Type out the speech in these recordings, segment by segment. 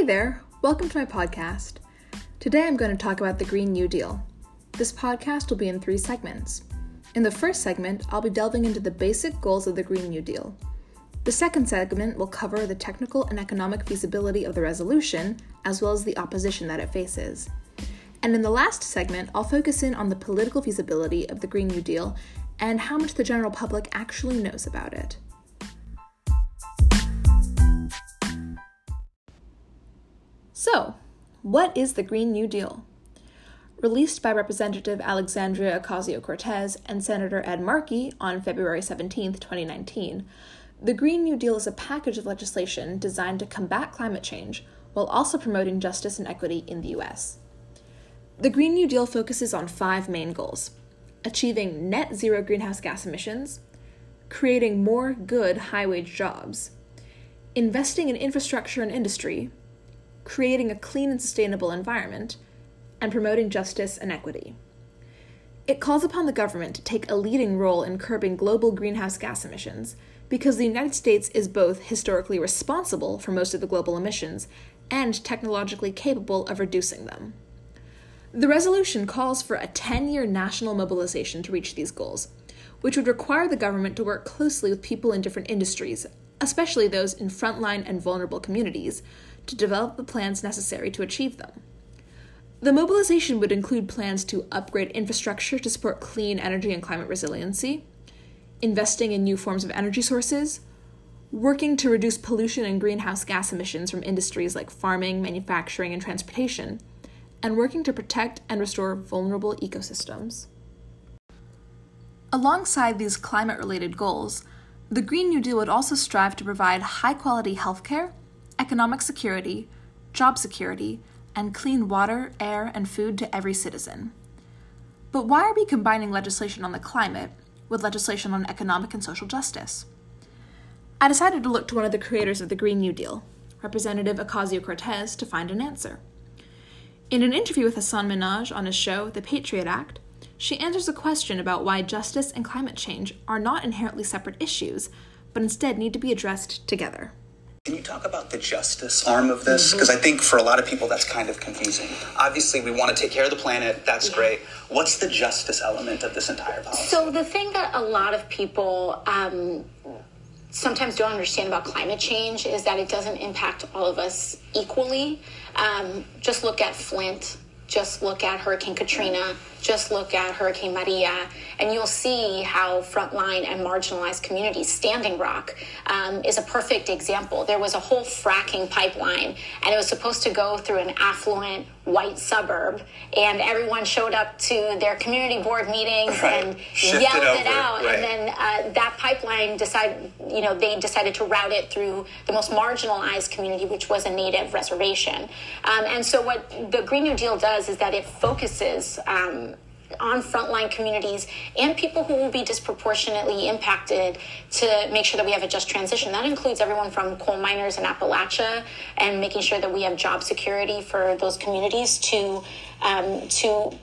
Hey there, welcome to my podcast. Today I'm going to talk about the Green New Deal. This podcast will be in three segments. In the first segment, I'll be delving into the basic goals of the Green New Deal. The second segment will cover the technical and economic feasibility of the resolution, as well as the opposition that it faces. And in the last segment, I'll focus in on the political feasibility of the Green New Deal and how much the general public actually knows about it. So, what is the Green New Deal? Released by Representative Alexandria Ocasio Cortez and Senator Ed Markey on February 17, 2019, the Green New Deal is a package of legislation designed to combat climate change while also promoting justice and equity in the U.S. The Green New Deal focuses on five main goals achieving net zero greenhouse gas emissions, creating more good high wage jobs, investing in infrastructure and industry, creating a clean and sustainable environment, and promoting justice and equity. It calls upon the government to take a leading role in curbing global greenhouse gas emissions because the United States is both historically responsible for most of the global emissions and technologically capable of reducing them. The resolution calls for a 10 year national mobilization to reach these goals, which would require the government to work closely with people in different industries, especially those in frontline and vulnerable communities, to develop the plans necessary to achieve them. The mobilization would include plans to upgrade infrastructure to support clean energy and climate resiliency, investing in new forms of energy sources, working to reduce pollution and greenhouse gas emissions from industries like farming, manufacturing, and transportation, and working to protect and restore vulnerable ecosystems. Alongside these climate related goals, the Green New Deal would also strive to provide high quality healthcare economic security, job security, and clean water, air, and food to every citizen. But why are we combining legislation on the climate with legislation on economic and social justice? I decided to look to one of the creators of the Green New Deal, Representative Ocasio Cortez, to find an answer. In an interview with Hasan Minhaj on his show, The Patriot Act, she answers a question about why justice and climate change are not inherently separate issues, but instead need to be addressed together. Can you talk about the justice arm of this? Because mm-hmm. I think for a lot of people that's kind of confusing. Obviously, we want to take care of the planet. That's yeah. great. What's the justice element of this entire policy? So the thing that a lot of people um, sometimes don't understand about climate change is that it doesn't impact all of us equally. Um, just look at Flint. Just look at Hurricane Katrina just look at Hurricane Maria, and you'll see how frontline and marginalized communities, Standing Rock, um, is a perfect example. There was a whole fracking pipeline, and it was supposed to go through an affluent white suburb, and everyone showed up to their community board meetings right. and Shift yelled it, it out. Right. And then uh, that pipeline decided, you know, they decided to route it through the most marginalized community, which was a native reservation. Um, and so, what the Green New Deal does is that it focuses. Um, on frontline communities and people who will be disproportionately impacted to make sure that we have a just transition. That includes everyone from coal miners in Appalachia and making sure that we have job security for those communities to um, to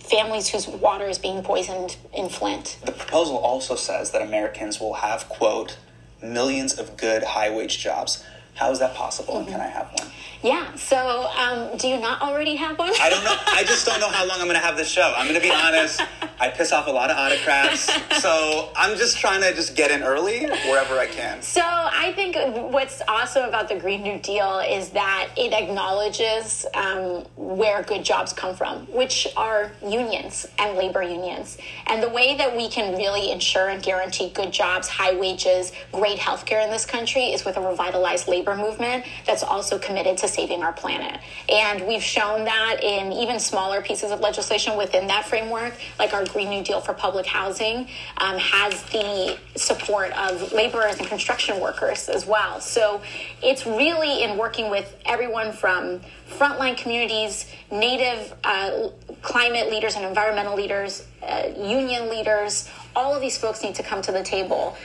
families whose water is being poisoned in Flint. The proposal also says that Americans will have quote millions of good high wage jobs. How is that possible? Mm-hmm. And can I have one? Yeah. So, um, do you not already have one? I don't know. I just don't know how long I'm going to have this show. I'm going to be honest. I piss off a lot of autocrats, so I'm just trying to just get in early wherever I can. So, I think what's awesome about the Green New Deal is that it acknowledges um, where good jobs come from, which are unions and labor unions, and the way that we can really ensure and guarantee good jobs, high wages, great healthcare in this country is with a revitalized labor movement that's also committed to saving our planet. And we've shown that in even smaller pieces of legislation within that framework, like our Green New Deal for public housing, um, has the support of laborers and construction workers as well. So it's really in working with everyone from frontline communities, native uh, climate leaders and environmental leaders, uh, union leaders, all of these folks need to come to the table.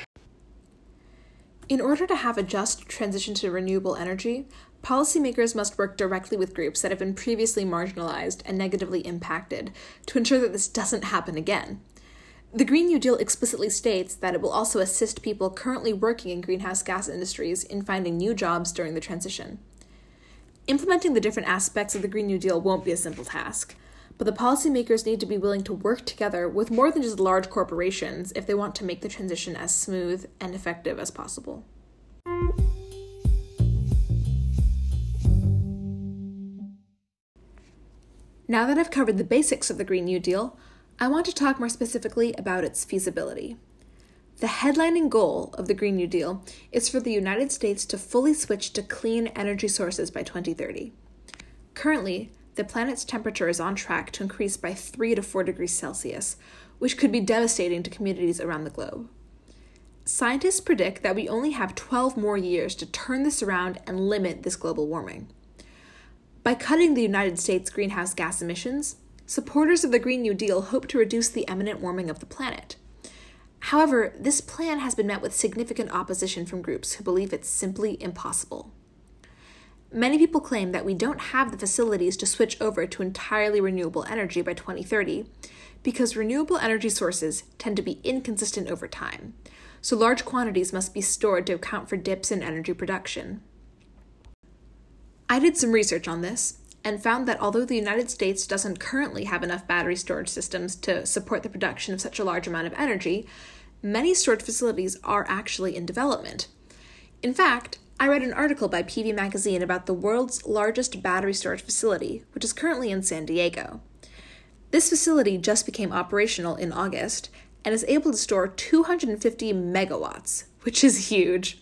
In order to have a just transition to renewable energy, Policymakers must work directly with groups that have been previously marginalized and negatively impacted to ensure that this doesn't happen again. The Green New Deal explicitly states that it will also assist people currently working in greenhouse gas industries in finding new jobs during the transition. Implementing the different aspects of the Green New Deal won't be a simple task, but the policymakers need to be willing to work together with more than just large corporations if they want to make the transition as smooth and effective as possible. Now that I've covered the basics of the Green New Deal, I want to talk more specifically about its feasibility. The headlining goal of the Green New Deal is for the United States to fully switch to clean energy sources by 2030. Currently, the planet's temperature is on track to increase by 3 to 4 degrees Celsius, which could be devastating to communities around the globe. Scientists predict that we only have 12 more years to turn this around and limit this global warming. By cutting the United States' greenhouse gas emissions, supporters of the Green New Deal hope to reduce the imminent warming of the planet. However, this plan has been met with significant opposition from groups who believe it's simply impossible. Many people claim that we don't have the facilities to switch over to entirely renewable energy by 2030 because renewable energy sources tend to be inconsistent over time, so large quantities must be stored to account for dips in energy production. I did some research on this and found that although the United States doesn't currently have enough battery storage systems to support the production of such a large amount of energy, many storage facilities are actually in development. In fact, I read an article by PV Magazine about the world's largest battery storage facility, which is currently in San Diego. This facility just became operational in August and is able to store 250 megawatts, which is huge.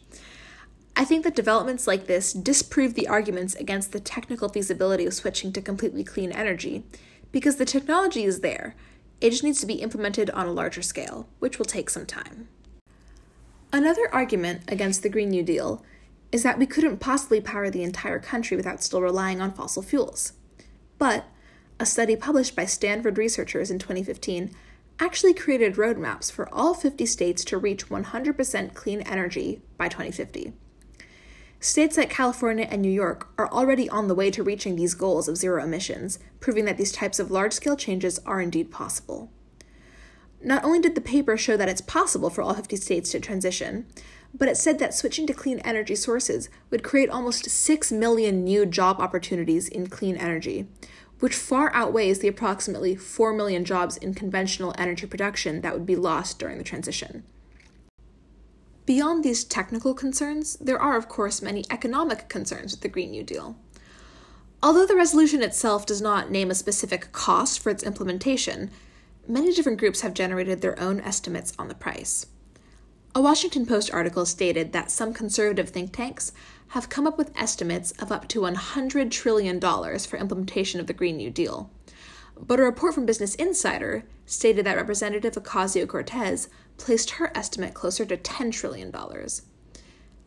I think that developments like this disprove the arguments against the technical feasibility of switching to completely clean energy, because the technology is there. It just needs to be implemented on a larger scale, which will take some time. Another argument against the Green New Deal is that we couldn't possibly power the entire country without still relying on fossil fuels. But a study published by Stanford researchers in 2015 actually created roadmaps for all 50 states to reach 100% clean energy by 2050. States like California and New York are already on the way to reaching these goals of zero emissions, proving that these types of large scale changes are indeed possible. Not only did the paper show that it's possible for all 50 states to transition, but it said that switching to clean energy sources would create almost 6 million new job opportunities in clean energy, which far outweighs the approximately 4 million jobs in conventional energy production that would be lost during the transition. Beyond these technical concerns, there are, of course, many economic concerns with the Green New Deal. Although the resolution itself does not name a specific cost for its implementation, many different groups have generated their own estimates on the price. A Washington Post article stated that some conservative think tanks have come up with estimates of up to $100 trillion for implementation of the Green New Deal. But a report from Business Insider stated that Representative Ocasio Cortez placed her estimate closer to $10 trillion.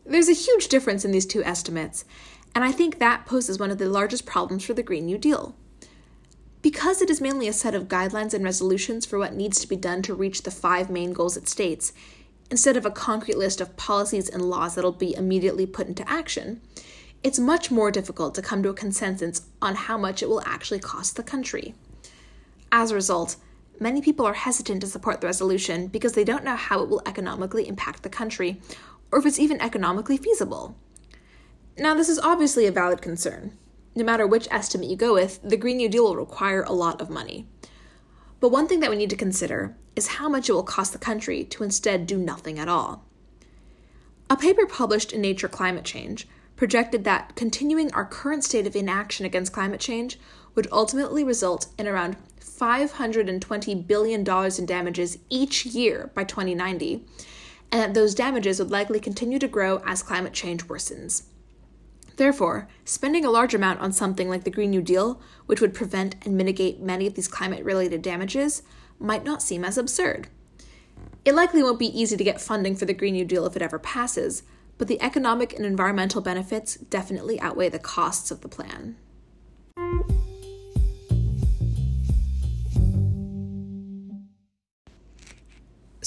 There's a huge difference in these two estimates, and I think that poses one of the largest problems for the Green New Deal. Because it is mainly a set of guidelines and resolutions for what needs to be done to reach the five main goals it states, instead of a concrete list of policies and laws that'll be immediately put into action, it's much more difficult to come to a consensus on how much it will actually cost the country. As a result, many people are hesitant to support the resolution because they don't know how it will economically impact the country, or if it's even economically feasible. Now, this is obviously a valid concern. No matter which estimate you go with, the Green New Deal will require a lot of money. But one thing that we need to consider is how much it will cost the country to instead do nothing at all. A paper published in Nature Climate Change projected that continuing our current state of inaction against climate change would ultimately result in around $520 billion in damages each year by 2090, and that those damages would likely continue to grow as climate change worsens. Therefore, spending a large amount on something like the Green New Deal, which would prevent and mitigate many of these climate related damages, might not seem as absurd. It likely won't be easy to get funding for the Green New Deal if it ever passes, but the economic and environmental benefits definitely outweigh the costs of the plan.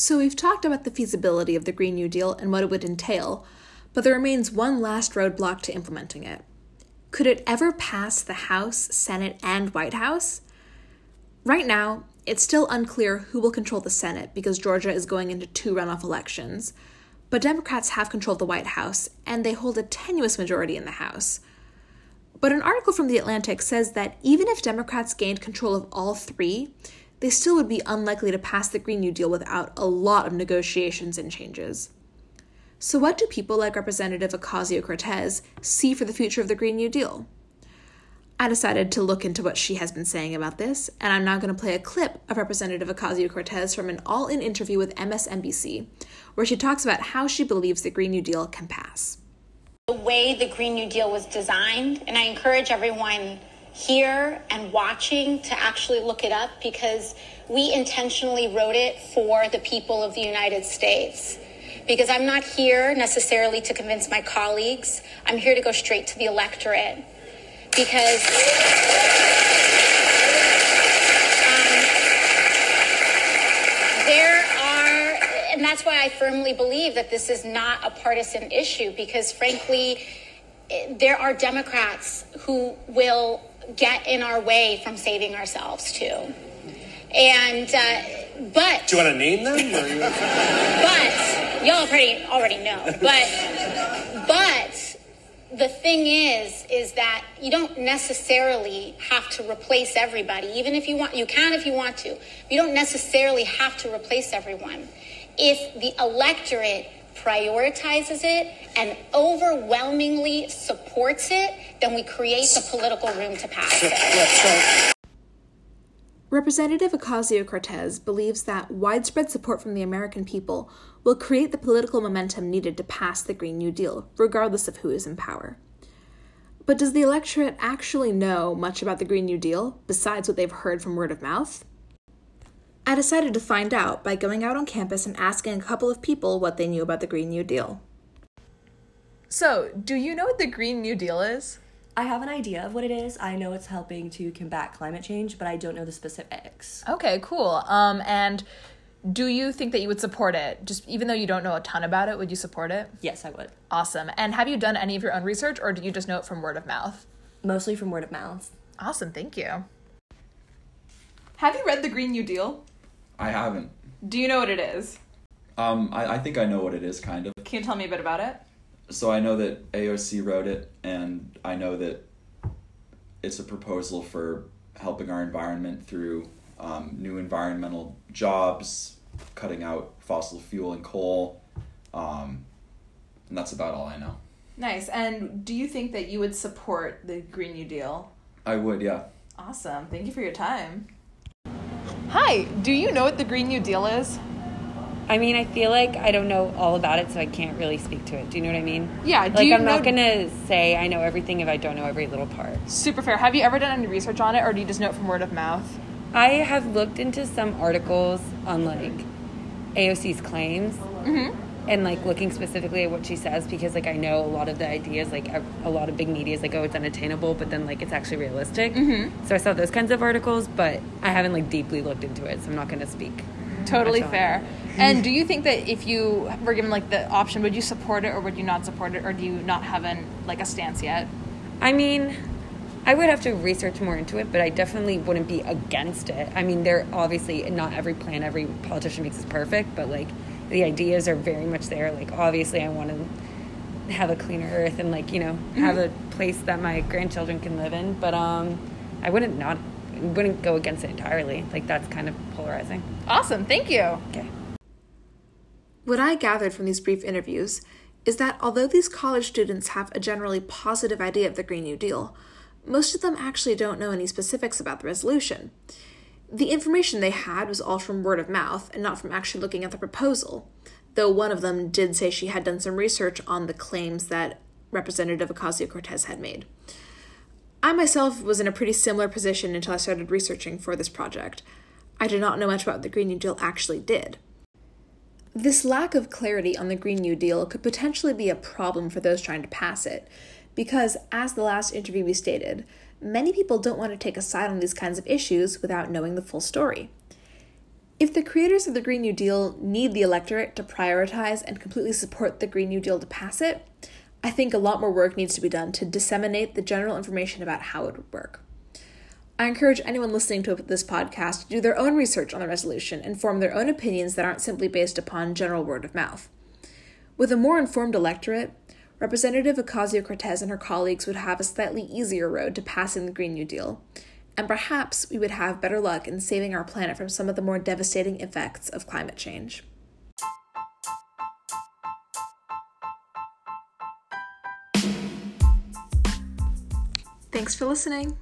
So, we've talked about the feasibility of the Green New Deal and what it would entail, but there remains one last roadblock to implementing it. Could it ever pass the House, Senate, and White House? Right now, it's still unclear who will control the Senate because Georgia is going into two runoff elections, but Democrats have controlled the White House and they hold a tenuous majority in the House. But an article from The Atlantic says that even if Democrats gained control of all three, they still would be unlikely to pass the Green New Deal without a lot of negotiations and changes. So, what do people like Representative Ocasio Cortez see for the future of the Green New Deal? I decided to look into what she has been saying about this, and I'm now going to play a clip of Representative Ocasio Cortez from an all in interview with MSNBC, where she talks about how she believes the Green New Deal can pass. The way the Green New Deal was designed, and I encourage everyone here and watching to actually look it up because we intentionally wrote it for the people of the United States. Because I'm not here necessarily to convince my colleagues, I'm here to go straight to the electorate because um, there are, and that's why I firmly believe that this is not a partisan issue because, frankly, there are Democrats who will get in our way from saving ourselves too. And uh, but do you want to name them? but y'all already already know. But but the thing is is that you don't necessarily have to replace everybody even if you want you can if you want to you don't necessarily have to replace everyone if the electorate prioritizes it and overwhelmingly supports it then we create the political room to pass it Representative Ocasio Cortez believes that widespread support from the American people will create the political momentum needed to pass the Green New Deal, regardless of who is in power. But does the electorate actually know much about the Green New Deal, besides what they've heard from word of mouth? I decided to find out by going out on campus and asking a couple of people what they knew about the Green New Deal. So, do you know what the Green New Deal is? I have an idea of what it is. I know it's helping to combat climate change, but I don't know the specifics. Okay, cool. Um, and do you think that you would support it? Just even though you don't know a ton about it, would you support it? Yes, I would. Awesome. And have you done any of your own research, or do you just know it from word of mouth? Mostly from word of mouth. Awesome. Thank you. Have you read the Green New Deal? I haven't. Do you know what it is? Um, I, I think I know what it is, kind of. Can you tell me a bit about it? so I know that AOC wrote it, and I know that it's a proposal for helping our environment through um, new environmental jobs, cutting out fossil fuel and coal, um, and that's about all I know. Nice. And do you think that you would support the Green New Deal? I would, yeah. Awesome. Thank you for your time. Hi. Do you know what the Green New Deal is? I mean, I feel like I don't know all about it, so I can't really speak to it. Do you know what I mean? Yeah. like I'm know... not gonna say I know everything if I don't know every little part. Super fair. Have you ever done any research on it, or do you just know it from word of mouth? I have looked into some articles on like AOC's claims. Mm-hmm. And like looking specifically at what she says, because like I know a lot of the ideas, like a, lot of big media is like, oh, it's unattainable, but then like it's actually realistic. Mm-hmm. So I saw those kinds of articles, but I haven't like deeply looked into it, so I'm not going to speak. Totally fair. And do you think that if you were given like the option, would you support it or would you not support it, or do you not have an like a stance yet? I mean, I would have to research more into it, but I definitely wouldn't be against it. I mean, there obviously not every plan every politician makes is perfect, but like the ideas are very much there. Like obviously, I want to have a cleaner earth and like you know mm-hmm. have a place that my grandchildren can live in. But um, I wouldn't not wouldn't go against it entirely. Like that's kind of polarizing. Awesome, thank you. Okay. What I gathered from these brief interviews is that although these college students have a generally positive idea of the Green New Deal, most of them actually don't know any specifics about the resolution. The information they had was all from word of mouth and not from actually looking at the proposal, though one of them did say she had done some research on the claims that Representative Ocasio Cortez had made. I myself was in a pretty similar position until I started researching for this project. I did not know much about what the Green New Deal actually did. This lack of clarity on the Green New Deal could potentially be a problem for those trying to pass it, because, as the last interview we stated, many people don't want to take a side on these kinds of issues without knowing the full story. If the creators of the Green New Deal need the electorate to prioritize and completely support the Green New Deal to pass it, I think a lot more work needs to be done to disseminate the general information about how it would work. I encourage anyone listening to this podcast to do their own research on the resolution and form their own opinions that aren't simply based upon general word of mouth. With a more informed electorate, Representative Ocasio Cortez and her colleagues would have a slightly easier road to passing the Green New Deal, and perhaps we would have better luck in saving our planet from some of the more devastating effects of climate change. Thanks for listening.